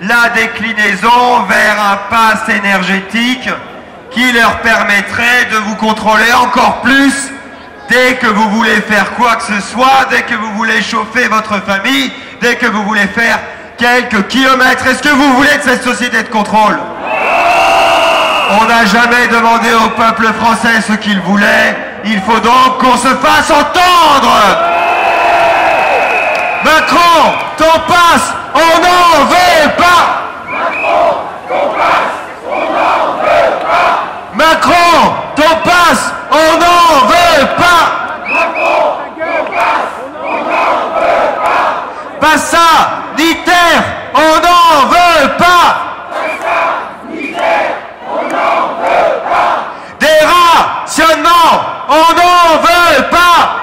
la déclinaison vers un pass énergétique qui leur permettrait de vous contrôler encore plus dès que vous voulez faire quoi que ce soit, dès que vous voulez chauffer votre famille, dès que vous voulez faire quelques kilomètres. Est-ce que vous voulez de cette société de contrôle? On n'a jamais demandé au peuple français ce qu'il voulait. Il faut donc qu'on se fasse entendre. Macron, ton passe, on n'en veut pas. Macron, ton passe, on n'en veut pas. Passa, Niter, on n'en veut pas. Des rationnements, on n'en veut pas.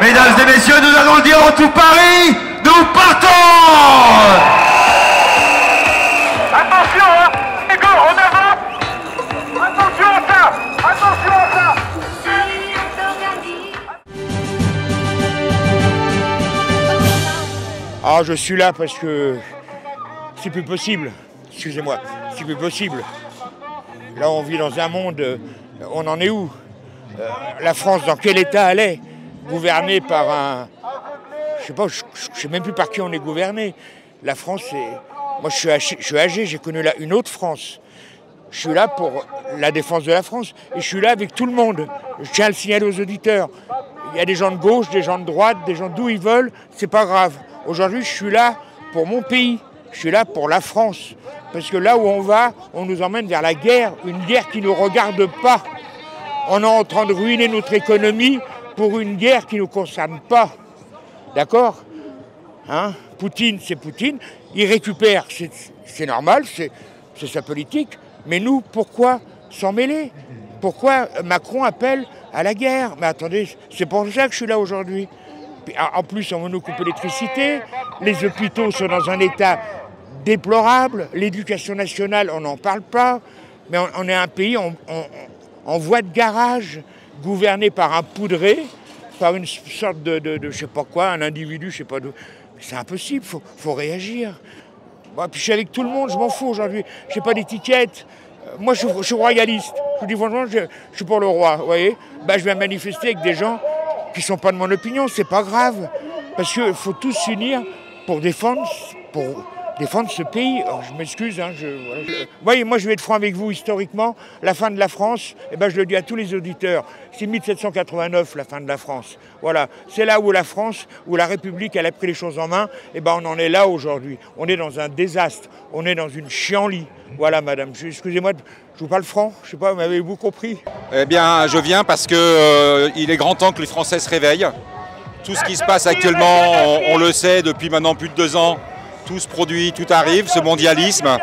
Mesdames et messieurs, nous allons le dire en tout Paris, nous partons Attention, hein Nico, en avant Attention à ça Attention à ça Ah, je suis là parce que c'est plus possible. Excusez-moi, c'est plus possible. Là, on vit dans un monde. euh, On en est où? Euh, La France, dans quel état elle est? Gouvernée par un. Je sais pas, je, sais même plus par qui on est gouverné. La France. Moi, je suis âgé, je suis âgé, j'ai connu là une autre France. Je suis là pour la défense de la France et je suis là avec tout le monde. Je tiens à le signaler aux auditeurs. Il y a des gens de gauche, des gens de droite, des gens d'où ils veulent, c'est pas grave. Aujourd'hui, je suis là pour mon pays. Je suis là pour la France. Parce que là où on va, on nous emmène vers la guerre, une guerre qui ne nous regarde pas. On est en train de ruiner notre économie pour une guerre qui ne nous concerne pas. D'accord Hein Poutine, c'est Poutine. Il récupère, c'est normal, c'est sa politique. Mais nous, pourquoi s'en mêler? Pourquoi Macron appelle à la guerre? Mais attendez, c'est pour ça que je suis là aujourd'hui. En- plus, on va nous couper l'électricité. Les hôpitaux sont dans un état déplorable. L'éducation nationale, on n'en parle pas. Mais on, est un pays en voie de garage, gouverné par un poudré, par une sorte de, de, je sais pas quoi, un individu, je sais pas d'où. C'est impossible, faut, faut réagir. Moi, puis je suis avec tout le monde, je m'en fous aujourd'hui. Je n'ai pas d'étiquette. Euh, Moi, je, suis- royaliste. Je vous dis franchement, je, suis pour le roi, vous voyez. Ben, je vais manifester avec des gens qui sont pas de mon opinion, c'est pas grave. Parce qu'il faut tous s'unir pour défendre, pour défendre ce pays. Je m'excuse, hein, voyez, moi je vais être franc avec vous historiquement. La fin de la France, eh ben, je le dis à tous les auditeurs, c'est 1789 la fin de la France. Voilà, c'est là où la France, où la République, elle a pris les choses en main. Et ben, on en est là aujourd'hui. On est dans un désastre, on est dans une chienlit. Voilà, madame. Excusez-moi, je vous parle franc. Je sais pas, m'avez-vous compris? Eh bien, je viens parce que euh, il est grand temps que les Français se réveillent. Tout ce qui se passe actuellement, on le sait depuis maintenant plus de deux ans. Tout se produit, tout arrive, ce mondialisme,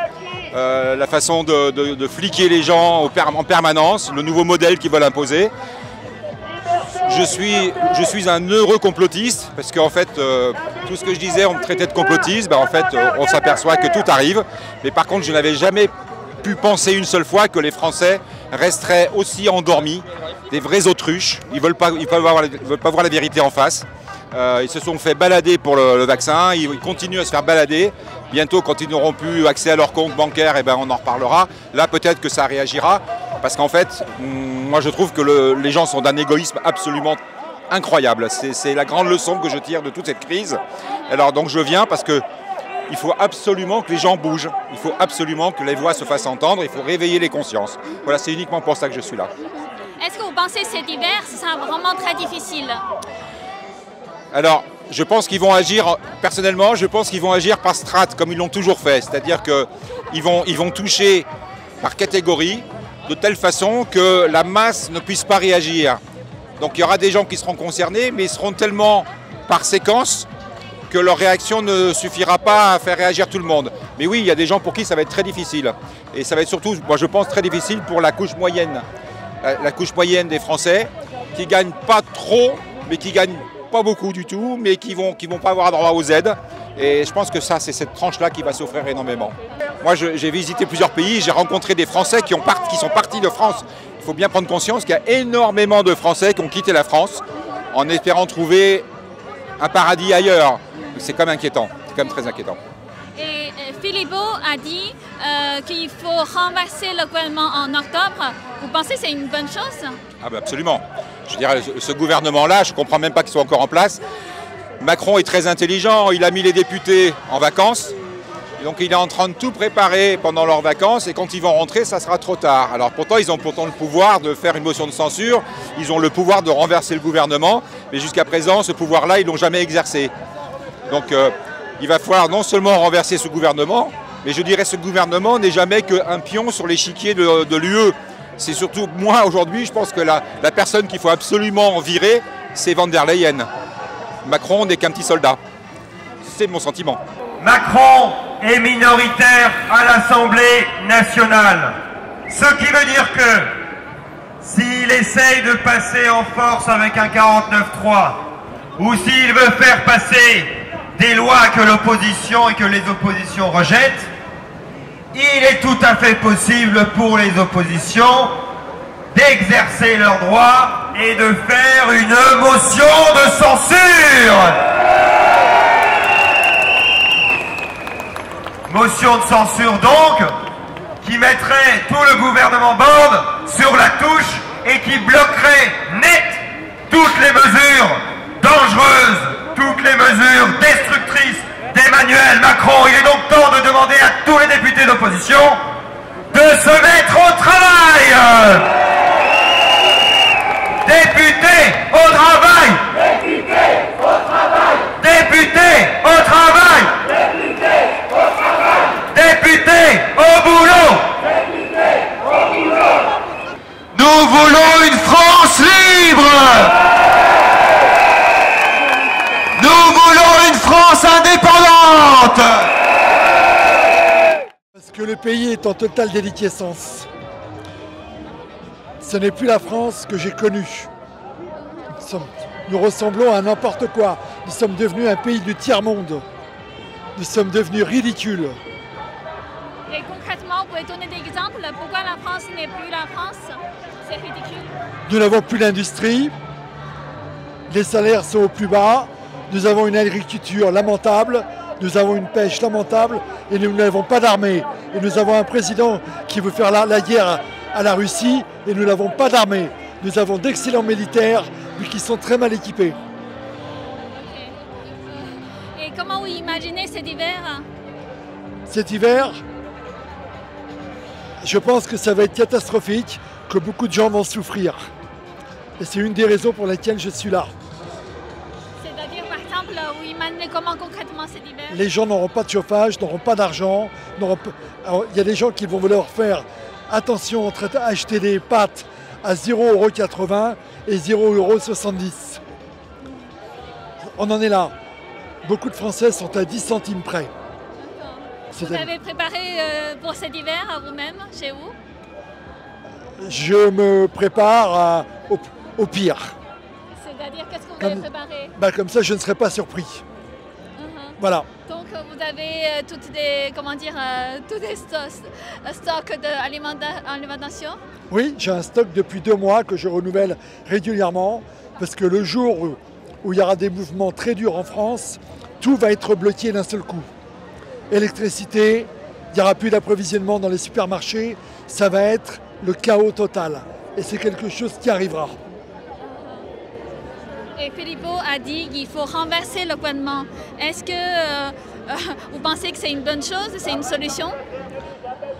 euh, la façon de, fliquer les gens en permanence, le nouveau modèle qu'ils veulent imposer. Je suis, je suis un heureux complotiste parce qu'en fait, euh, tout ce que je disais, on me traitait de complotiste. Ben, en fait, euh, on s'aperçoit que tout arrive. Mais par contre, je n'avais jamais pu penser une seule fois que les Français resteraient aussi endormis, des vrais autruches. Ils ne veulent, veulent pas voir la vérité en face. Euh, ils se sont fait balader pour le, vaccin, ils, continuent à se faire balader. Bientôt, quand ils n'auront plus accès à leur compte bancaire, eh ben, on en reparlera. Là, peut-être que ça réagira. Parce qu'en fait, hum, moi, je trouve que le- les gens sont d'un égoïsme absolument incroyable. C'est c'est la grande leçon que je tire de toute cette crise. Alors, donc, je viens parce que il faut absolument que les gens bougent. Il faut absolument que les voix se fassent entendre. Il faut réveiller les consciences. Voilà, c'est uniquement pour ça que je suis là. Est-ce que vous pensez que cet hiver, ce sera vraiment très difficile Alors, je pense qu'ils vont agir, personnellement, je pense qu'ils vont agir par strat, comme ils l'ont toujours fait. C'est-à-dire qu'ils vont, toucher par catégorie, de telle façon que la masse ne puisse pas réagir. Donc il y aura des gens qui seront concernés, mais ils seront tellement par séquence que leur réaction ne suffira pas à faire réagir tout le monde. Mais oui, il y a des gens pour qui ça va être très difficile. Et ça va être surtout, moi je pense, très difficile pour la couche moyenne. La, la couche moyenne des Français, qui gagnent pas trop, mais qui gagnent pas beaucoup du tout, mais qui vont, vont pas avoir droit aux aides. Et je pense que ça, c'est cette tranche-là qui va souffrir énormément. Moi, j'ai visité plusieurs pays, j'ai rencontré des Français qui, qui sont partis de France. Il faut bien prendre conscience qu'il y a énormément de Français qui ont quitté la France en espérant trouver un paradis ailleurs. c'est quand même inquiétant, c'est quand même très inquiétant. Et Philippot a dit euh, qu'il faut renverser le gouvernement en octobre. Vous pensez que c'est une bonne chose? Ah ben absolument. Je dirais, ce, ce gouvernement-là, je ne comprends même pas qu'il soit encore en place. Macron est très intelligent, il a mis les députés en vacances. Donc il est en train de tout préparer pendant leurs vacances et quand ils vont rentrer, ça sera trop tard. Alors pourtant, ils ont pourtant le pouvoir de faire une motion de censure, ils ont le pouvoir de renverser le gouvernement, mais jusqu'à présent, ce pouvoir-là, ils l'ont jamais exercé. Donc euh, il va falloir non seulement renverser ce gouvernement, mais je dirais ce gouvernement n'est jamais qu'un pion sur l'échiquier de, l'UE. C'est surtout, moi aujourd'hui, je pense que la, la personne qu'il faut absolument virer, c'est Van der Leyen. Macron n'est qu'un petit soldat. C'est mon sentiment. Macron est minoritaire à l'Assemblée nationale. Ce qui veut dire que s'il essaye de passer en force avec un 49-3, ou s'il veut faire passer des lois que l'opposition et que les oppositions rejettent, il est tout à fait possible pour les oppositions d'exercer leurs droits et de faire une motion de censure. Motion de censure donc, qui mettrait tout le gouvernement Borde sur la touche et qui bloquerait net toutes les mesures dangereuses, toutes les mesures destructrices d'Emmanuel Macron. Il est donc temps de demander à tous les députés d'opposition de se mettre au travail. Députés au travail. Députés au travail. Députés au boulot. Nous voulons une France libre. Nous voulons une France indépendante. Parce que le pays est en totale déliquescence. Ce n'est plus la France que j'ai connue. Nous, sommes- nous ressemblons à n'importe quoi. Nous sommes devenus un pays du tiers-monde. Nous sommes devenus ridicules. Et concrètement, vous pouvez donner des exemples Pourquoi la France n'est plus la France? C'est ridicule. Nous n'avons plus d'industrie. Les salaires sont au plus bas. Nous avons une agriculture lamentable. Nous avons une pêche lamentable. Et nous n'avons pas d'armée. Et nous avons un président qui veut faire la, la guerre à la Russie. Et nous n'avons pas d'armée. Nous avons d'excellents militaires, mais qui sont très mal équipés. Et comment vous imaginez cet hiver Cet hiver, je pense que ça va être catastrophique, que beaucoup de gens vont souffrir. Et c'est une des raisons pour lesquelles je suis là. C'est-à-dire, par exemple, vous imaginez comment concrètement cet hiver Les gens n'auront pas de chauffage, n'auront pas d'argent. Alors, Il y a des gens qui vont vouloir faire attention entre acheter des pâtes à 0,80€ et 0,70€. On en est là. Beaucoup de Français sont à 10 centimes près. Vous C'est-à-dire- avez préparé euh, pour cet hiver à vous-même, chez vous? Je me prépare à- au, au pire. C'est-à-dire, qu'est-ce que vous Comme- avez préparé? Bah, comme ça, je ne serai pas surpris. Mhm. Voilà. Vous avez euh, toutes des, comment dire, euh, tous des euh, stocks d'alimentation Oui, j'ai un stock depuis deux mois que je renouvelle régulièrement parce que le jour où il y aura des mouvements très durs en France, tout va être bloqué d'un seul coup. Électricité, il n'y aura plus d'approvisionnement dans les supermarchés, ça va être le chaos total. Et c'est quelque chose qui arrivera. Et Philippot a dit qu'il faut renverser le gouvernement. Est-ce que euh, euh, vous pensez que c'est une bonne chose, c'est une solution?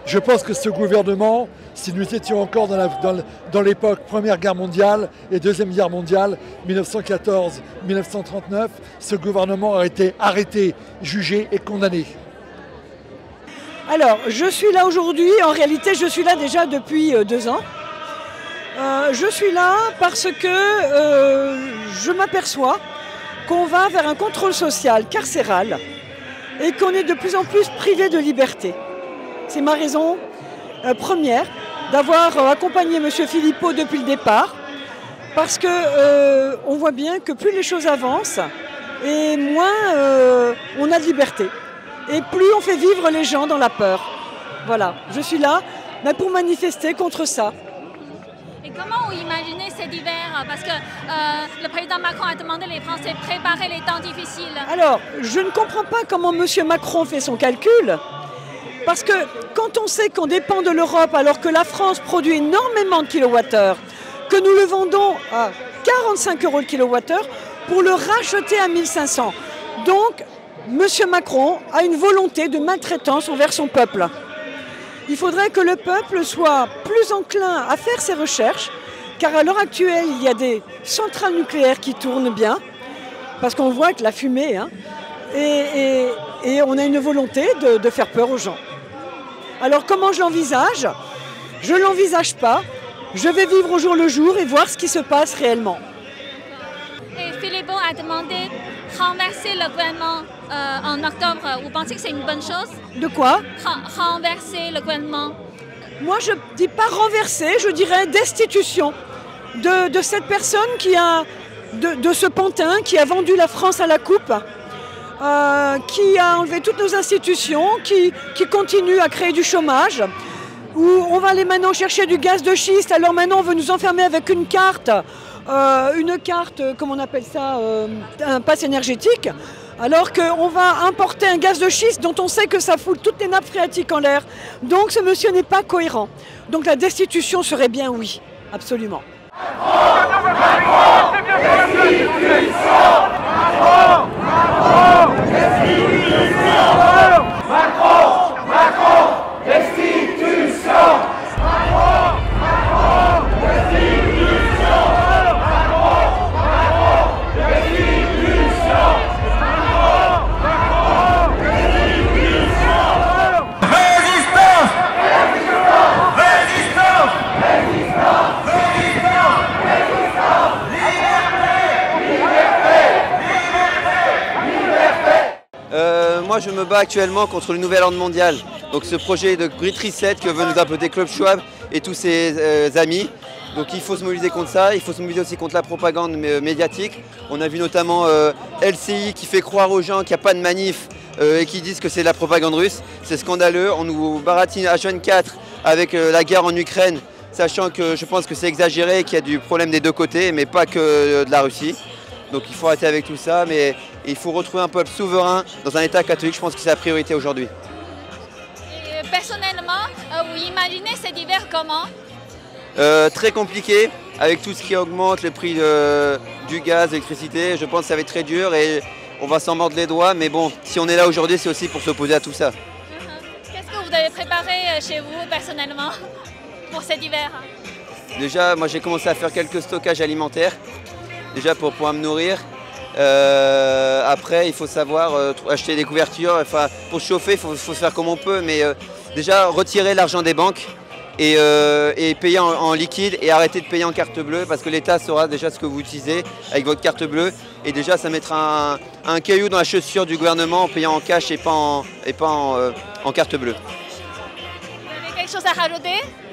Je pense que ce gouvernement, si nous étions encore dans la- dans le- dans l'époque Première Guerre mondiale et Deuxième Guerre mondiale, 1914-1939, ce gouvernement aurait été arrêté, jugé et condamné. Alors, je suis là aujourd'hui. En réalité, je suis là déjà depuis euh, deux ans. Euh, je suis là parce que euh, je m'aperçois qu'on va vers un contrôle social carcéral et qu'on est de plus en plus privé de liberté. C'est ma raison euh, première d'avoir accompagné M. Philippot depuis le départ, parce que euh, on voit bien que plus les choses avancent et moins on a de liberté et plus on fait vivre les gens dans la peur. Voilà, je suis là pour manifester contre ça. Et comment vous imaginez cet hiver? Parce que euh, le président Macron a demandé les Français de préparer les temps difficiles. Alors, je ne comprends pas comment M. Macron fait son calcul. Parce que quand on sait qu'on dépend de l'Europe alors que la France produit énormément de kilowattheures, que nous le vendons à 45 euros le kilowattheure pour le racheter à 1500. Donc, M. Macron a une volonté de maltraitance envers son peuple. Il faudrait que le peuple soit plus enclin à faire ses recherches, car à l'heure actuelle, il y a des centrales nucléaires qui tournent bien, parce qu'on voit que la fumée, hein, et, on a une volonté de, faire peur aux gens. Alors comment je l'envisage? Je ne l'envisage pas. Je vais vivre au jour le jour et voir ce qui se passe réellement. Et a demandé renverser le gouvernement euh, en octobre. Vous pensez que c'est une bonne chose? De quoi? Renverser le gouvernement. Moi, je ne dis pas renverser, je dirais destitution de, cette personne qui a, de, ce pantin qui a vendu la France à la coupe. Euh, qui a enlevé toutes nos institutions, qui, qui continue à créer du chômage, où on va aller maintenant chercher du gaz de schiste, alors maintenant on veut nous enfermer avec une carte euh, une carte, comment on appelle ça, euh, un pass énergétique, alors qu'on va importer un gaz de schiste dont on sait que ça fout toutes les nappes phréatiques en l'air. Donc ce monsieur n'est pas cohérent. Donc la destitution serait bien oui, absolument. Je me bats actuellement contre le nouvel ordre mondial. Donc ce projet de Grid Reset que veut nous appeler Club Schwab et tous ses euh, amis. Donc il faut se mobiliser contre ça, il faut se mobiliser aussi contre la propagande médiatique. On a vu notamment euh, LCI qui fait croire aux gens qu'il n'y a pas de manif euh, et qui disent que c'est de la propagande russe. C'est scandaleux. On nous baratine à jeune 4 avec la guerre en Ukraine, sachant que je pense que c'est exagéré, qu'il y a du problème des deux côtés, mais pas que de la Russie. Donc il faut arrêter avec tout ça, mais il faut retrouver un peuple souverain dans un État catholique. Je pense que c'est la priorité aujourd'hui. Personnellement, euh, vous imaginez cet hiver comment? Euh, Très compliqué, avec tout ce qui augmente, le prix du gaz, l'électricité. Je pense que ça va être très dur et on va s'en mordre les doigts. Mais bon, si on est là aujourd'hui, c'est aussi pour s'opposer à tout ça. Uh-huh. Qu'est-ce que vous avez préparé euh, chez vous personnellement pour cet hiver Déjà, moi j'ai commencé à faire quelques stockages alimentaires déjà pour pouvoir me nourrir. Euh, après, il faut savoir euh, acheter des couvertures. Enfin, pour chauffer, il faut, se faire comme on peut. Mais euh, déjà, retirer l'argent des banques et, payer en, liquide et arrêter de payer en carte bleue parce que l'État saura déjà ce que vous utilisez avec votre carte bleue. Et déjà, ça mettra un, caillou dans la chaussure du gouvernement en payant en cash et pas en, et pas en, carte bleue. Vous avez quelque chose à rajouter?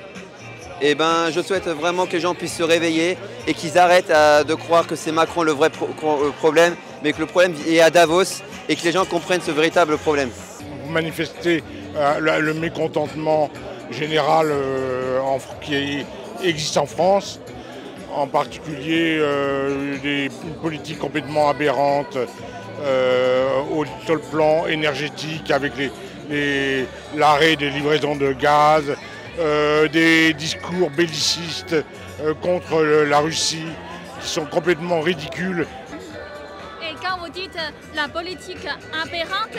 Eh ben, je souhaite vraiment que les gens puissent se réveiller et qu'ils arrêtent de croire que c'est Macron le vrai euh, problème, mais que le problème est à Davos et que les gens comprennent ce véritable problème. Vous manifestez euh, le mécontentement général euh, qui existe en France, en particulier des politiques complètement aberrantes au seul plan énergétique avec l'arrêt des livraisons de gaz, euh, des discours bellicistes euh, contre la Russie qui sont complètement ridicules. Et quand vous dites la politique aberrante,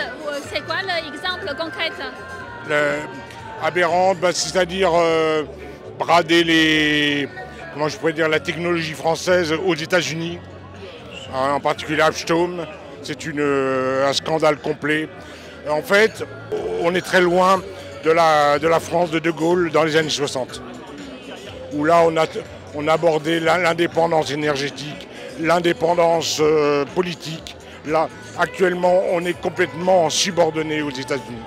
c'est quoi l'exemple concret? Aberrante, bah, c'est-à-dire euh, brader les, comment je pourrais dire, la technologie française aux États-Unis, hein, en particulier Alstom. C'est un scandale complet. En fait, on est très loin de la, France de De Gaulle dans les années 60, où là on a, on abordé l'indépendance énergétique, l'indépendance euh, politique. Là, actuellement, on est complètement subordonné aux États-Unis.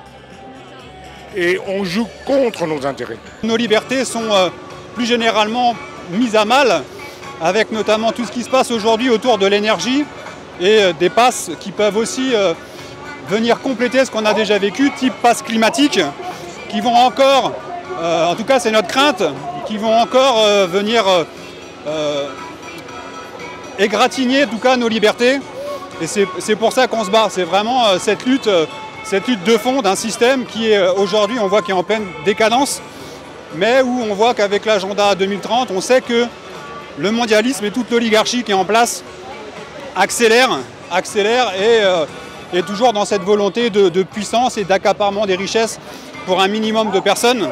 Et on joue contre nos intérêts. Nos libertés sont euh, plus généralement mises à mal, avec notamment tout ce qui se passe aujourd'hui autour de l'énergie et euh, des passes qui peuvent aussi venir compléter ce qu'on a déjà vécu, type passe climatique qui vont encore, euh, en tout cas c'est notre crainte, qui vont encore euh, venir euh, égratigner en tout cas nos libertés. Et c'est pour ça qu'on se bat. C'est vraiment cette lutte, cette lutte de fond d'un système qui est aujourd'hui, on voit qu'il est en pleine décadence, mais où on voit qu'avec l'agenda 2030, on sait que le mondialisme et toute l'oligarchie qui est en place accélère, et est toujours dans cette volonté de puissance et d'accaparement des richesses pour un minimum de personnes.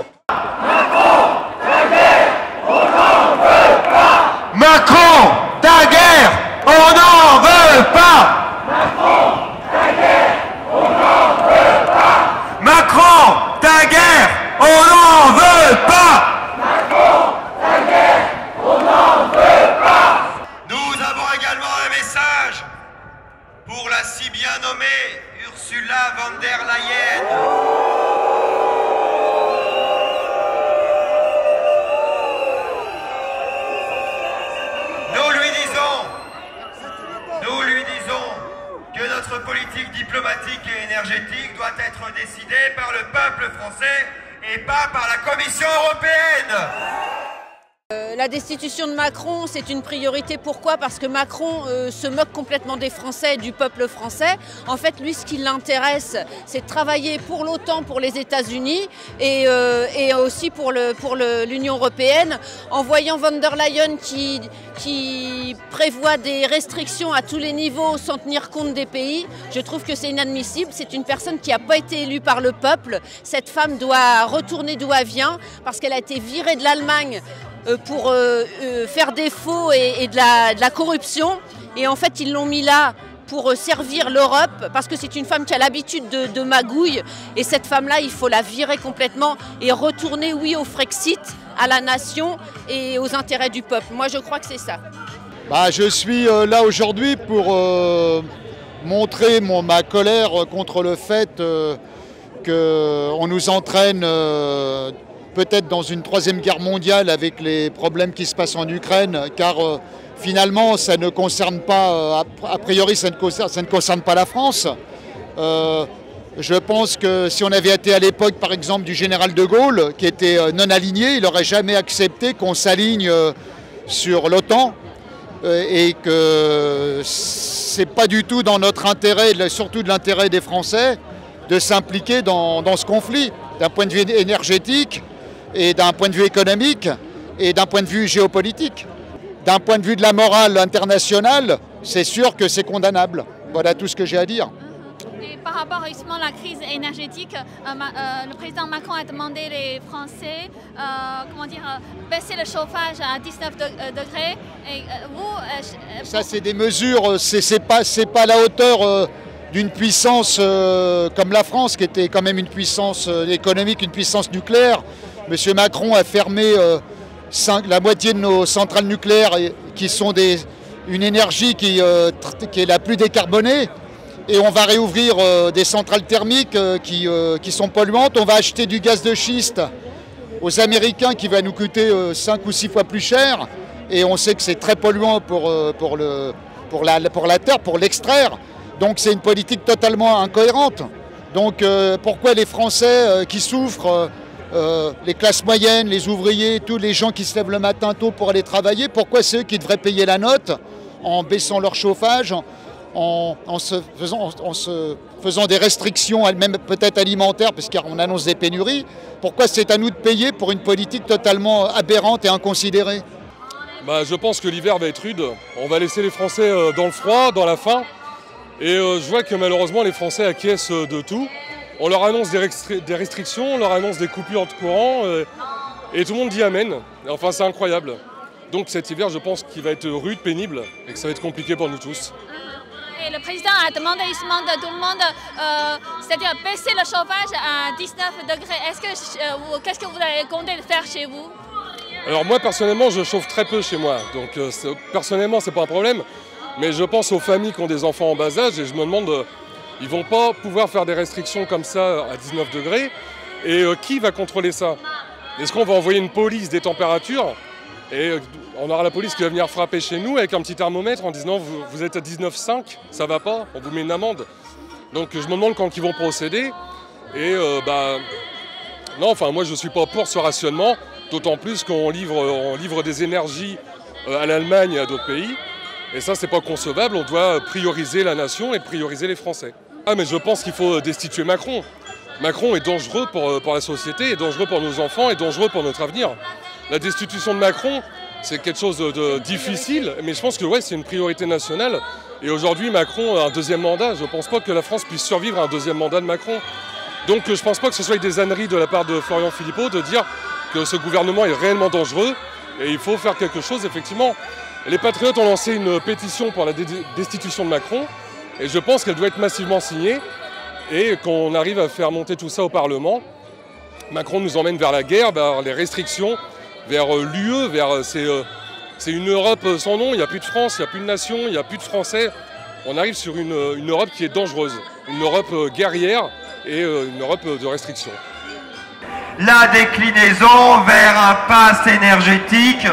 Diplomatique et énergétique doit être décidée par le peuple français et pas par la Commission européenne. La destitution de Macron, c'est une priorité. Pourquoi? Parce que Macron euh, se moque complètement des Français et du peuple français. En fait, lui, ce qui l'intéresse, c'est de travailler pour l'OTAN, pour les États-Unis et, euh, aussi pour l'Union européenne. En voyant von der Leyen qui, prévoit des restrictions à tous les niveaux sans tenir compte des pays, je trouve que c'est inadmissible. C'est une personne qui n'a pas été élue par le peuple. Cette femme doit retourner d'où elle vient parce qu'elle a été virée de l'Allemagne pour euh, euh, faire des faux et, de, la, corruption. Et en fait, ils l'ont mis là pour euh, servir l'Europe, parce que c'est une femme qui a l'habitude de, magouille. Et cette femme-là, il faut la virer complètement et retourner, oui, au Frexit, à la nation et aux intérêts du peuple. Moi, je crois que c'est ça. Bah, je suis euh, là aujourd'hui pour euh, montrer mon- ma colère contre le fait euh, qu'on nous entraîne euh, peut-être dans une troisième guerre mondiale avec les problèmes qui se passent en Ukraine, car euh, finalement ça ne concerne pas, euh, a priori ça ne concerne, pas la France. Euh, je pense que si on avait été à l'époque, par exemple, du général de Gaulle, qui était non aligné, il n'aurait jamais accepté qu'on s'aligne sur l'OTAN et que c'est pas du tout dans notre intérêt, surtout de l'intérêt des Français, de s'impliquer dans ce conflit, d'un point de vue énergétique et d'un point de vue économique et d'un point de vue géopolitique. D'un point de vue de la morale internationale, c'est sûr que c'est condamnable. Voilà tout ce que j'ai à dire. Et par rapport justement à la crise énergétique, euh, euh, le président Macron a demandé les Français, euh, comment dire, euh, baisser le chauffage à 19 de- euh, degrés. Et vous, ch- Ça, c'est des mesures, c'est pas, c'est pas la hauteur d'une puissance comme la France, qui était quand même une puissance économique, une puissance nucléaire. Monsieur Macron a fermé euh, la moitié de nos centrales nucléaires, qui sont une énergie qui, euh, qui est la plus décarbonée. Et on va réouvrir euh, des centrales thermiques qui, sont polluantes. On va acheter du gaz de schiste aux Américains qui va nous coûter 5 ou 6 fois plus cher. Et on sait que c'est très polluant pour, la, terre, pour l'extraire. Donc c'est une politique totalement incohérente. Donc pourquoi les Français qui souffrent, euh, les classes moyennes, les ouvriers, tous les gens qui se lèvent le matin tôt pour aller travailler, pourquoi c'est eux qui devraient payer la note en baissant leur chauffage, en, se, faisant, des restrictions, même peut-être alimentaires, parce qu'on annonce des pénuries Pourquoi c'est à nous de payer pour une politique totalement aberrante et inconsidérée? Bah, je pense que l'hiver va être rude. On va laisser les Français euh, dans le froid, dans la faim. Et euh, je vois que malheureusement les Français acquiescent de tout. On leur annonce des, restri- des restrictions, on leur annonce des coupures de courant. euh, et tout le monde dit Amen. Enfin, c'est incroyable. Donc cet hiver, je pense qu'il va être rude, pénible, et que ça va être compliqué pour nous tous. et le président a demandé justement de tout le monde, euh, c'est-à-dire baisser le chauffage à 19 degrés. Est-ce que, euh, vous- qu'est-ce que vous allez compter faire chez vous? Alors moi personnellement je chauffe très peu chez moi, donc euh, personnellement c'est pas un problème, mais je pense aux familles qui ont des enfants en bas âge et je me demande, euh, ils vont pas pouvoir faire des restrictions comme ça à 19 degrés, et euh, qui va contrôler ça? Est-ce qu'on va envoyer une police des températures? Et euh, on aura la police qui va venir frapper chez nous avec un petit thermomètre en disant vous, vous êtes à 19,5, ça va pas, on vous met une amende. Donc je me demande quand ils vont procéder. Et euh, bah non, enfin moi je suis pas pour ce rationnement. D'autant plus qu'on livre, des énergies à l'Allemagne et à d'autres pays. Et ça, c'est pas concevable. On doit prioriser la nation et prioriser les Français. Ah, mais je pense qu'il faut destituer Macron. Macron est dangereux pour, euh, pour la société, est dangereux pour nos enfants, est dangereux pour notre avenir. La destitution de Macron, c'est quelque chose de difficile, mais je pense que ouais, c'est une priorité nationale. Et aujourd'hui, Macron a un deuxième mandat. Je ne pense pas que la France puisse survivre à un deuxième mandat de Macron. Donc je ne pense pas que ce soit des âneries de la part de Florian Philippot de dire que ce gouvernement est réellement dangereux et il faut faire quelque chose, effectivement. Les Patriotes ont lancé une pétition pour la destitution de Macron et je pense qu'elle doit être massivement signée et qu'on arrive à faire monter tout ça au Parlement. Macron nous emmène vers la guerre, vers les restrictions, vers euh, l'UE, vers euh, euh, c'est une Europe sans nom, il n'y a plus de France, il n'y a plus de nation, il n'y a plus de Français. On arrive sur une, Europe qui est dangereuse, une Europe guerrière et une Europe de restriction. La déclinaison vers un pass énergétique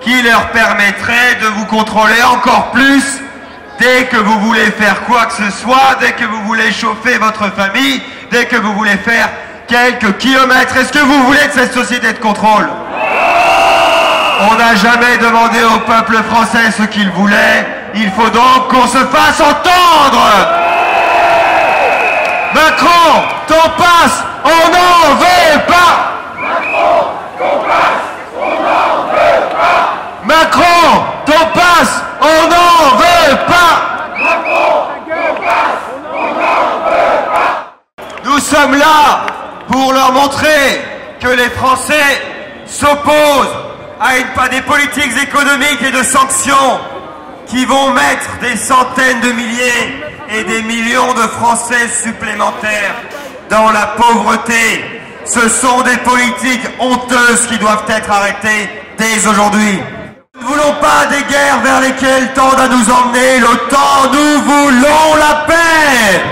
qui leur permettrait de vous contrôler encore plus dès que vous voulez faire quoi que ce soit, dès que vous voulez chauffer votre famille, dès que vous voulez faire quelques kilomètres. Est-ce que vous voulez de cette société de contrôle? On n'a jamais demandé au peuple français ce qu'il voulait. Il faut donc qu'on se fasse entendre. Macron, ton passe, on n'en veut pas. Macron, ton passe, on n'en veut pas. Macron, ton passe, on n'en veut pas. Nous sommes là pour leur montrer que les Français s'opposent à des politiques économiques et de sanctions qui vont mettre des centaines de milliers et des millions de Français supplémentaires dans la pauvreté. Ce sont des politiques honteuses qui doivent être arrêtées dès aujourd'hui. Nous ne voulons pas des guerres vers lesquelles tendent à nous emmener l'OTAN, nous voulons la paix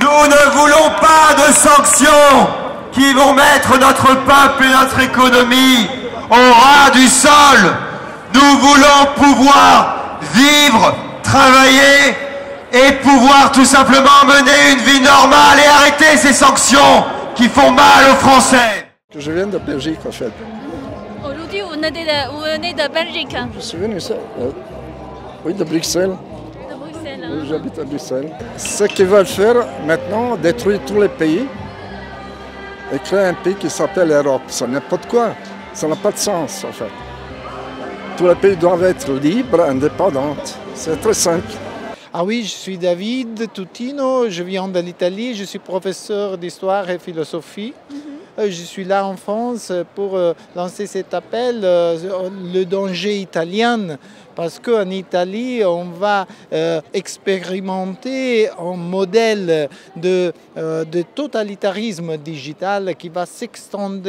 Nous ne voulons pas de sanctions qui vont mettre notre peuple et notre économie au ras du sol. Nous voulons pouvoir vivre, travailler et pouvoir tout simplement mener une vie normale et arrêter ces sanctions qui font mal aux Français. Je viens de Belgique en fait. Aujourd'hui, vous venez de, Belgique Je suis venu ça. Euh, oui, de Bruxelles. De Bruxelles. Oui, j'habite à Bruxelles. Ce qu'ils veulent faire maintenant, détruire tous les pays et créer un pays qui s'appelle l'Europe. Ça n'est pas de quoi. Ça n'a pas de sens, en fait. Tous les pays doivent être libres, indépendants. C'est très simple. Ah oui, je suis David Tutino, je viens de l'Italie, je suis professeur d'histoire et philosophie. Mhm. Je suis là en France pour euh, lancer cet appel, euh, le danger italien parce qu'en Italie, on va euh, expérimenter un modèle de, euh, totalitarisme digital qui va s'extendre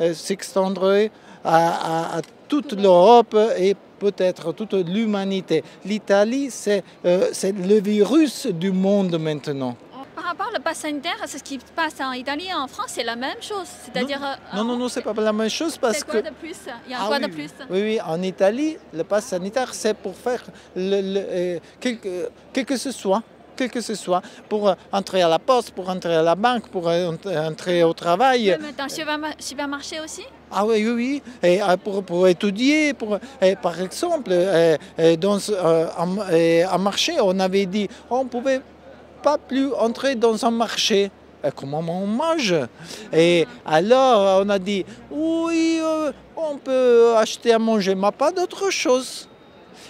euh, à, toute l'Europe et peut-être toute l'humanité. L'Italie, c'est le virus du monde maintenant par rapport au pass sanitaire, ce qui se passe en Italie et en France, c'est la même chose. C'est-à-dire. Non, non, non, c'est pas la même chose parce quoi que. de plus? Il y a ah quoi de plus? oui, oui, en Italie, le pass sanitaire, c'est pour faire le, euh, quelque, quel que ce soit quel que ce soit, pour entrer à la poste, pour entrer à la banque, pour entrer au travail. Mais dans le supermarché aussi? Ah oui, oui, oui. Et euh, pour, pour étudier, pour, par exemple, dans un marché, on avait dit on pouvait pas plus entrer dans un marché. comment on mange? Et alors on a dit, oui, euh, on peut acheter à manger, mais pas d'autre chose.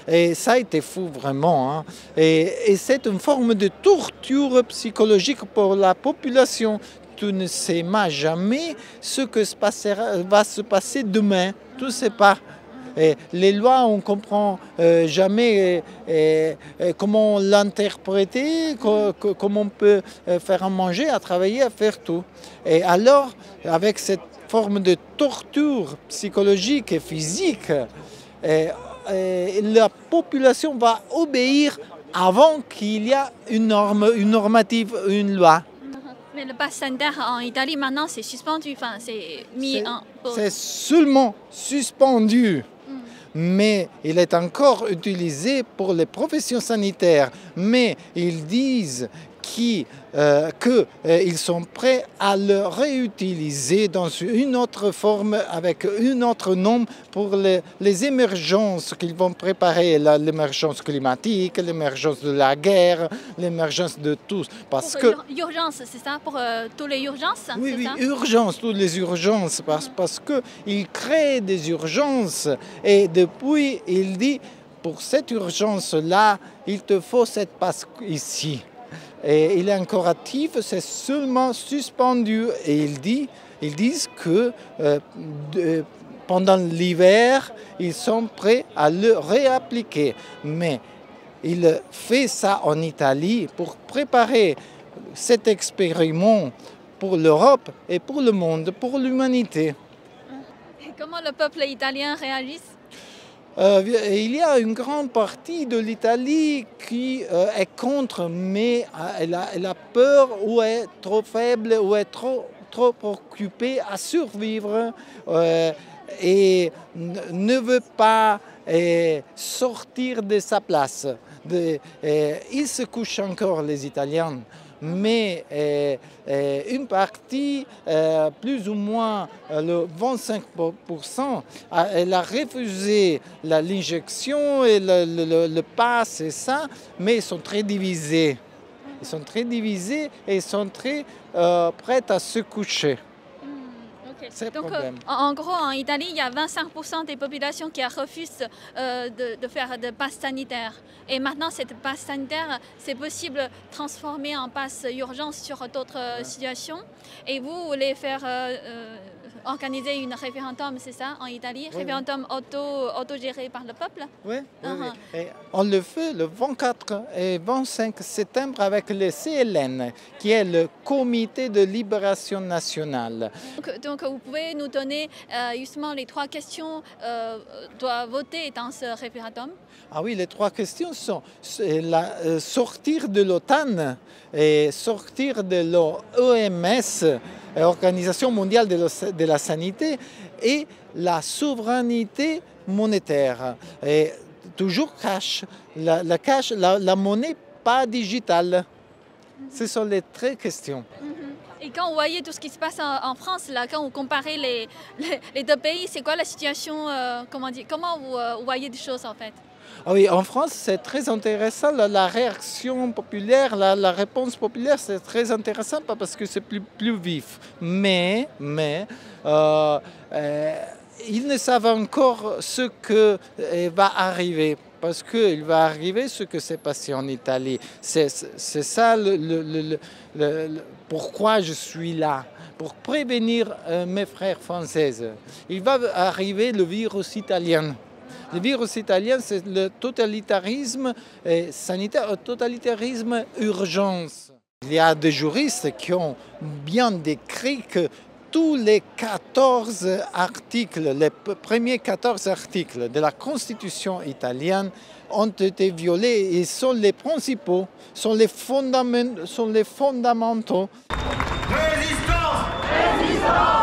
Et ça a été fou vraiment. Hein. Et, et c'est une forme de torture psychologique pour la population. Tu ne sais jamais ce que va se passer demain. Tu ne sais pas les lois, on ne comprend euh, jamais euh, euh, comment l'interpréter, comment on peut faire à manger, à travailler, à faire tout. Et alors, avec cette forme de torture psychologique et physique, la population va obéir avant qu'il y ait une norme, une normative, une loi. Mais le pass sanitaire en Italie maintenant c'est suspendu, enfin c'est mis en C'est seulement suspendu mais il est encore utilisé pour les professions sanitaires. Mais ils disent qui, euh, qu'ils euh, sont prêts à le réutiliser dans une autre forme, avec un autre nom pour les, les émergences qu'ils vont préparer, l'émergence climatique, l'émergence de la guerre, l'émergence de tout. Parce pour que urgence, c'est ça? Pour euh, toutes les urgences Oui, oui, urgence, toutes les urgences, parce, parce qu'il crée des urgences. Et depuis, il dit, pour cette urgence-là, il te faut cette passe ici. Et il est encore actif, c'est seulement suspendu. Et il dit, ils disent que euh, pendant l'hiver, ils sont prêts à le réappliquer. Mais il fait ça en Italie pour préparer cet expériment pour l'Europe et pour le monde, pour l'humanité. Comment le peuple italien réagit euh, il y a une grande partie de l'Italie qui euh, est contre, mais euh, elle a, peur ou est trop faible ou est trop, trop occupée à survivre et ne veut pas sortir de sa place. Ils se couchent encore, les Italiens mais euh, euh, une partie, euh, plus ou moins le 25%, elle a refusé l'injection et le, le, le, pass et ça, mais ils sont très divisés. Ils sont très divisés et ils sont très prêts à se coucher. Donc, euh, en, gros, en Italie, il y a 25% des populations qui refusent euh, de, faire de passe sanitaire. Et maintenant, cette passe sanitaire, c'est possible de transformer en passe urgence sur d'autres situations. Et vous voulez faire euh, organiser une référendum, c'est ça, en Italie? Référendum auto, autogéré par le peuple? Oui, uh-huh. on le fait le 24 et 25 septembre avec le CLN, qui est le Comité de libération nationale. Donc, vous pouvez nous donner euh, justement les trois questions euh, doivent voter dans ce référendum? Ah oui, les trois questions sont la, euh, sortir de l'OTAN et sortir de l'OMS Organisation mondiale de la santé, et la souveraineté monétaire. Et toujours cash, la, cash, la, monnaie pas digitale. Ce sont les trois questions. Et quand vous voyez tout ce qui se passe en, France, là, quand vous comparez les, les, deux pays, c'est quoi la situation euh, comment, comment vous, euh, vous voyez des choses en fait? Ah oui, en France, c'est très intéressant. La, réaction populaire, la, réponse populaire, c'est très intéressant parce que c'est plus, plus vif. Mais, mais euh, ils ne savent encore ce que va arriver parce qu'il va arriver ce que s'est passé en Italie. C'est ça le, pourquoi je suis là, pour prévenir mes frères françaises. Il va arriver le virus italien. Le virus italien, c'est le totalitarisme sanitaire, le totalitarisme urgence. Il y a des juristes qui ont bien décrit que tous les 14 articles, les premiers 14 articles de la Constitution italienne ont été violés et sont les principaux, sont les, fondamentaux. Sont les fondamentaux. Résistance Résistance